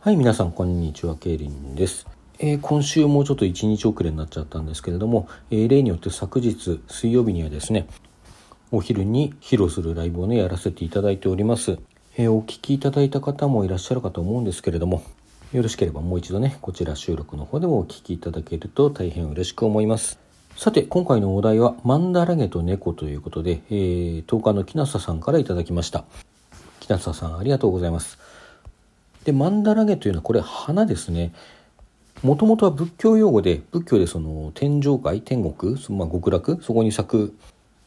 はい、皆さん、こんにちは。ケイリンです。えー、今週もちょっと1日遅れになっちゃったんですけれども、えー、例によって昨日、水曜日にはですね、お昼に披露するライブをね、やらせていただいております。えー、お聞きいただいた方もいらっしゃるかと思うんですけれども、よろしければもう一度ね、こちら収録の方でもお聞きいただけると大変嬉しく思います。さて、今回のお題は、マンダラゲと猫ということで、えー、10日の木下さんからいただきました。木下さん、ありがとうございます。でマンダラゲというのはこれ花ですねもともとは仏教用語で仏教でその天上界天国、まあ、極楽そこに咲く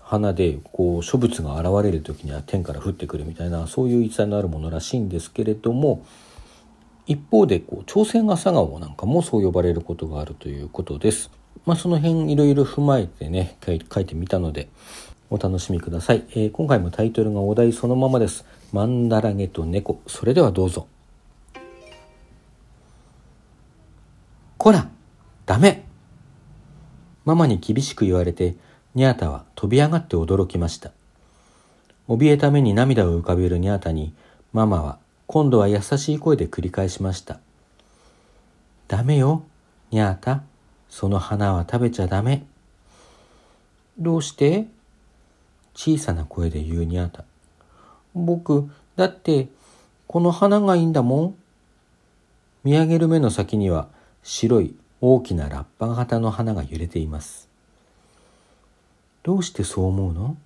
花でこう諸仏が現れる時には天から降ってくるみたいなそういう言い伝えのあるものらしいんですけれども一方でこう朝鮮朝顔なんかもそう呼ばれることがあるということです。まあ、その辺いろいろ踏まえてね書いてみたのでお楽しみください、えー、今回もタイトルがお題そのままです。マンダラゲと猫それではどうぞ。こらダメママに厳しく言われて、ニャータは飛び上がって驚きました。怯えた目に涙を浮かべるニャータに、ママは今度は優しい声で繰り返しました。ダメよ、ニャータ。その花は食べちゃダメ。どうして？小さな声で言うニャータ。僕、だって、この花がいいんだもん。見上げる目の先には、白い大きなラッパ型の花が揺れています。どうしてそう思うの？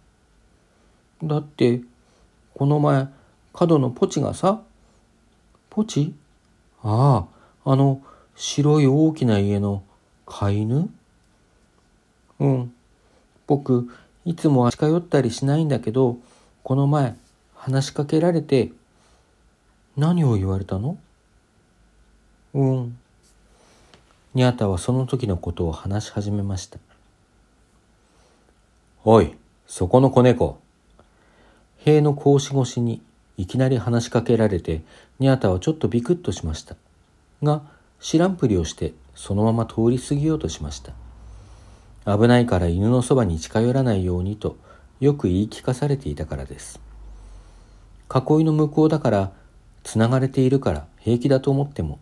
だって、この前、角のポチがさ、ポチ？ああ、あの、白い大きな家の飼い犬？うん。僕、いつも近寄ったりしないんだけど、この前、話しかけられて、何を言われたの？うん。ニャータはその時のことを話し始めました。おい、そこの子猫。塀の格子越しにいきなり話しかけられて、ニャータはちょっとビクッとしました。が、知らんぷりをしてそのまま通り過ぎようとしました。危ないから犬のそばに近寄らないようにとよく言い聞かされていたからです。囲いの向こうだから、つながれているから平気だと思っても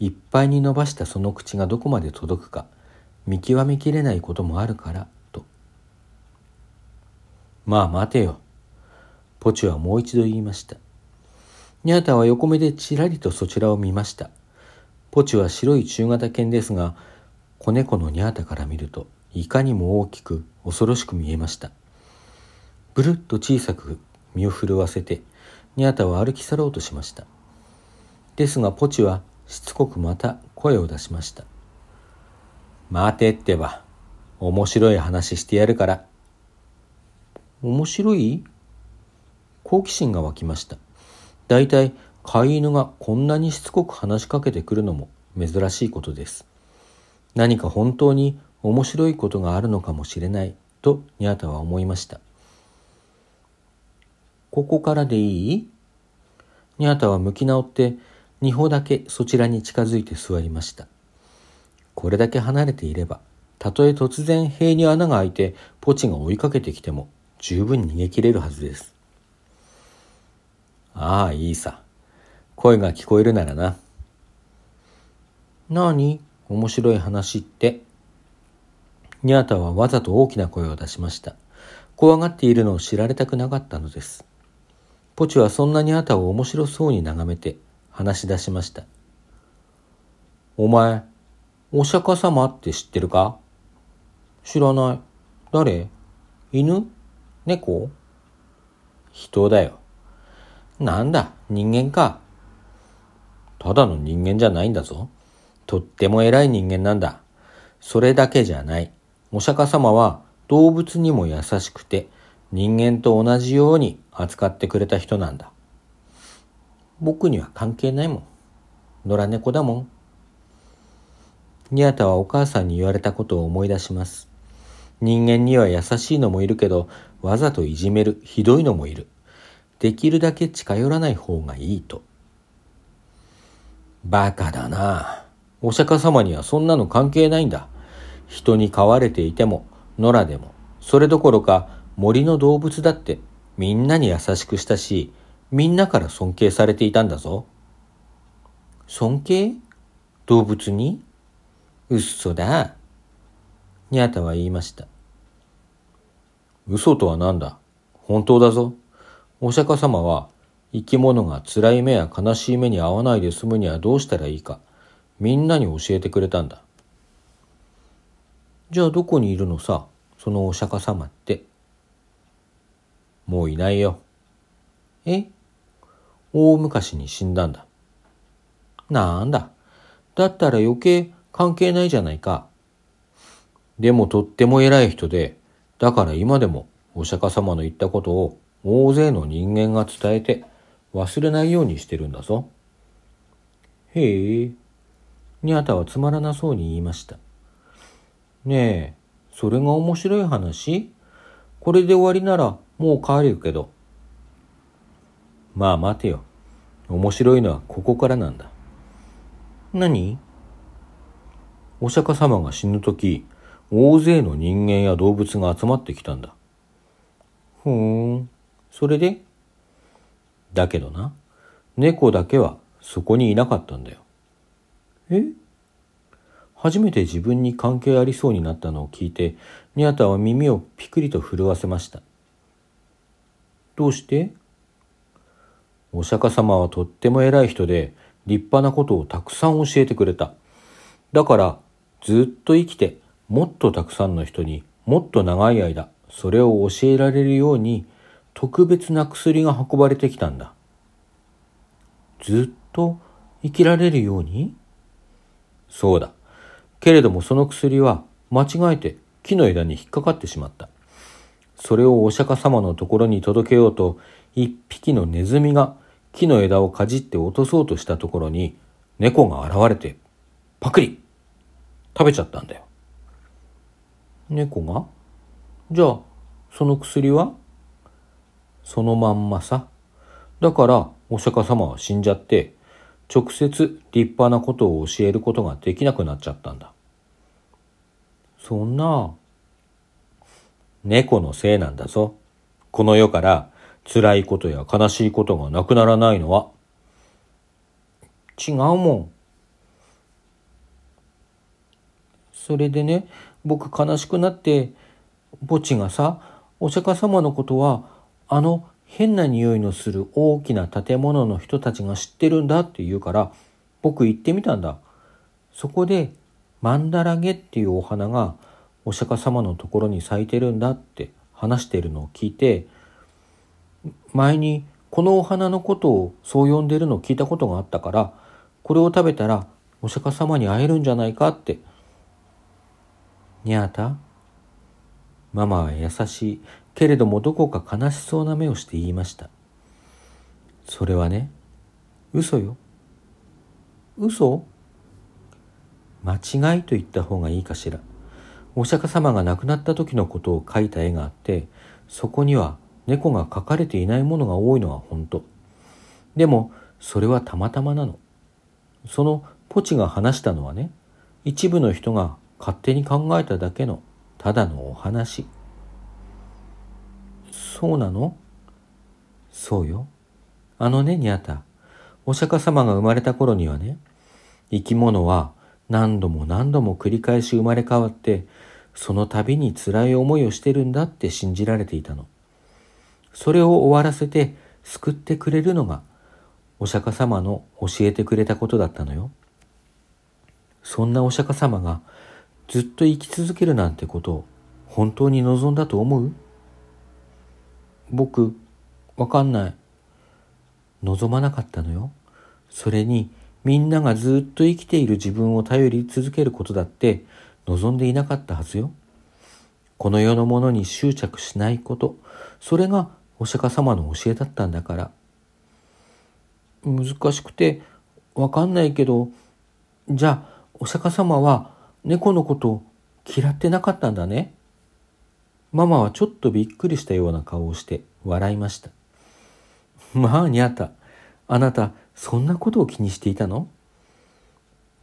いっぱいに伸ばしたその口がどこまで届くか見極めきれないこともあるからと。まあ待てよ。ポチはもう一度言いました。ニャータは横目でちらりとそちらを見ました。ポチは白い中型犬ですが、子猫のニャータから見るといかにも大きく恐ろしく見えました。ブルッと小さく身を震わせて、ニャータは歩き去ろうとしました。ですがポチはしつこくまた声を出しました。待てってば、面白い話してやるから。面白い？好奇心が湧きました。だいたい飼い犬がこんなにしつこく話しかけてくるのも珍しいことです。何か本当に面白いことがあるのかもしれないとニャータは思いました。ここからでいい？ニャータは向き直って二歩だけそちらに近づいて座りました。これだけ離れていれば、たとえ突然塀に穴が開いてポチが追いかけてきても十分逃げ切れるはずです。ああ、いいさ。声が聞こえるならな。なに面白い話って？ニャータはわざと大きな声を出しました。怖がっているのを知られたくなかったのです。ポチはそんなニャータを面白そうに眺めて、話し出しました。お前、お釈迦様って知ってるか？知らない。誰？犬？猫？人だよ。なんだ、人間か。ただの人間じゃないんだぞ。とっても偉い人間なんだ。それだけじゃない。お釈迦様は動物にも優しくて人間と同じように扱ってくれた人なんだ。僕には関係ないもん。野良猫だもん。ニャータはお母さんに言われたことを思い出します。人間には優しいのもいるけど、わざといじめる、ひどいのもいる。できるだけ近寄らない方がいいと。バカだな。お釈迦様にはそんなの関係ないんだ。人に飼われていても、野良でも、それどころか森の動物だってみんなに優しくしたし、みんなから尊敬されていたんだぞ。尊敬？動物に？うっそだ。にゃーたは言いました。嘘とは何だ？本当だぞ。お釈迦様は生き物が辛い目や悲しい目に遭わないで済むにはどうしたらいいか、みんなに教えてくれたんだ。じゃあどこにいるのさ、そのお釈迦様って。もういないよ。え？大昔に死んだんだ。なんだ？だったら余計関係ないじゃないか。でもとっても偉い人で、だから今でもお釈迦様の言ったことを大勢の人間が伝えて忘れないようにしてるんだぞ。へえ。にゃたはつまらなそうに言いました。ねえ、それが面白い話？これで終わりならもう帰るけど。まあ待てよ。面白いのはここからなんだ。何？お釈迦様が死ぬとき、大勢の人間や動物が集まってきたんだ。ふーん。それで？だけどな、猫だけはそこにいなかったんだよ。え？初めて自分に関係ありそうになったのを聞いて、ニャタは耳をピクリと震わせました。どうして？お釈迦様はとっても偉い人で、立派なことをたくさん教えてくれた。だから、ずっと生きて、もっとたくさんの人にもっと長い間、それを教えられるように、特別な薬が運ばれてきたんだ。ずっと生きられるように？そうだ。けれどもその薬は間違えて木の枝に引っかかってしまった。それをお釈迦様のところに届けようと、一匹のネズミが木の枝をかじって落とそうとしたところに、猫が現れて、パクリ食べちゃったんだよ。猫が？じゃあ、その薬は？そのまんまさ。だから、お釈迦様は死んじゃって、直接立派なことを教えることができなくなっちゃったんだ。そんな、猫のせいなんだぞ。この世から辛いことや悲しいことがなくならないのは？違うもん。それでね、僕悲しくなって、墓地がさ、お釈迦様のことは、あの変な匂いのする大きな建物の人たちが知ってるんだって言うから、僕行ってみたんだ。そこで、マンダラゲっていうお花がお釈迦様のところに咲いてるんだって話してるのを聞いて、前にこのお花のことをそう呼んでるのを聞いたことがあったから、これを食べたらお釈迦様に会えるんじゃないかって。にゃーたママは優しいけれどもどこか悲しそうな目をして言いました。それはね、嘘よ。嘘？間違いと言った方がいいかしら。お釈迦様が亡くなった時のことを描いた絵があって、そこには猫が描かれていないものが多いのは本当。でも、それはたまたまなの。そのポチが話したのはね、一部の人が勝手に考えただけのただのお話。そうなの？そうよ。あのね、にゃた。お釈迦様が生まれた頃にはね、生き物は何度も何度も繰り返し生まれ変わって、その度に辛い思いをしてるんだって信じられていたの。それを終わらせて救ってくれるのが、お釈迦様の教えてくれたことだったのよ。そんなお釈迦様がずっと生き続けるなんてことを本当に望んだと思う？僕、わかんない。望まなかったのよ。それに、みんながずっと生きている自分を頼り続けることだって望んでいなかったはずよ。この世のものに執着しないこと、それがお釈迦様の教えだったんだから。難しくてわかんないけど、じゃあお釈迦様は猫のこと嫌ってなかったんだね。ママはちょっとびっくりしたような顔をして笑いました。まあ、にゃた。あなた、そんなことを気にしていたの？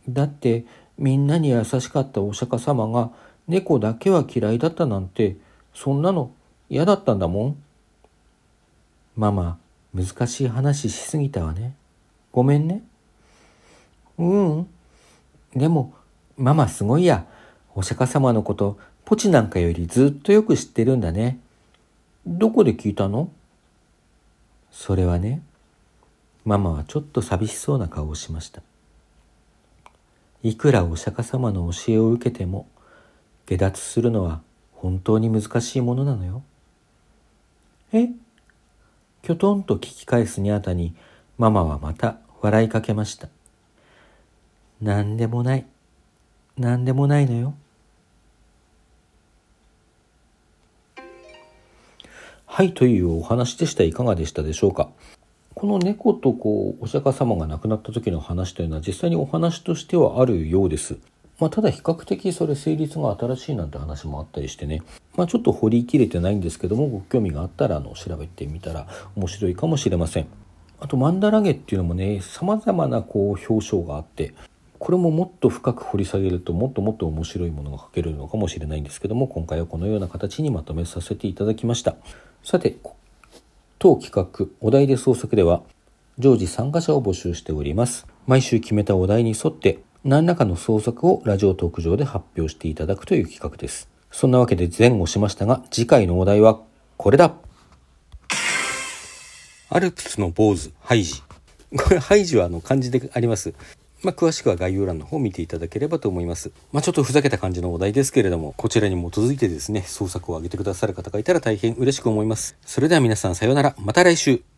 だって、みんなに優しかったお釈迦様が猫だけは嫌いだったなんて、そんなの嫌だったんだもん。ママ、難しい話しすぎたわね。ごめんね。うん。でも、ママすごいや。お釈迦様のこと、ポチなんかよりずっとよく知ってるんだね。どこで聞いたの？それはね、ママはちょっと寂しそうな顔をしました。いくらお釈迦様の教えを受けても、下脱するのは本当に難しいものなのよ。え？きょとんと聞き返すにあたに、ママはまた笑いかけました。なんでもない。なんでもないのよ。はい、というお話でした。いかがでしたでしょうか。この猫とこうお釈迦様が亡くなった時の話というのは実際にお話としてはあるようです。まあ、ただ比較的それ成立が新しいなんて話もあったりしてね、まあ、ちょっと掘り切れてないんですけどもご興味があったらあの調べてみたら面白いかもしれません。あとマンダラゲっていうのもね様々なこう表彰があってこれももっと深く掘り下げるともっともっと面白いものが書けるのかもしれないんですけども今回はこのような形にまとめさせていただきました。さて当企画お題で創作では常時参加者を募集しております。毎週決めたお題に沿って何らかの創作をラジオトーク上で発表していただくという企画ですそんなわけで前後しましたが次回のお題はこれだアルプスの坊主ハイジこれハイジはあの漢字でありますまあ、詳しくは概要欄の方を見ていただければと思います。まあ、ちょっとふざけた感じのお題ですけれども、こちらに基づいてですね、創作を上げてくださる方がいたら大変嬉しく思います。それでは皆さんさようなら。また来週。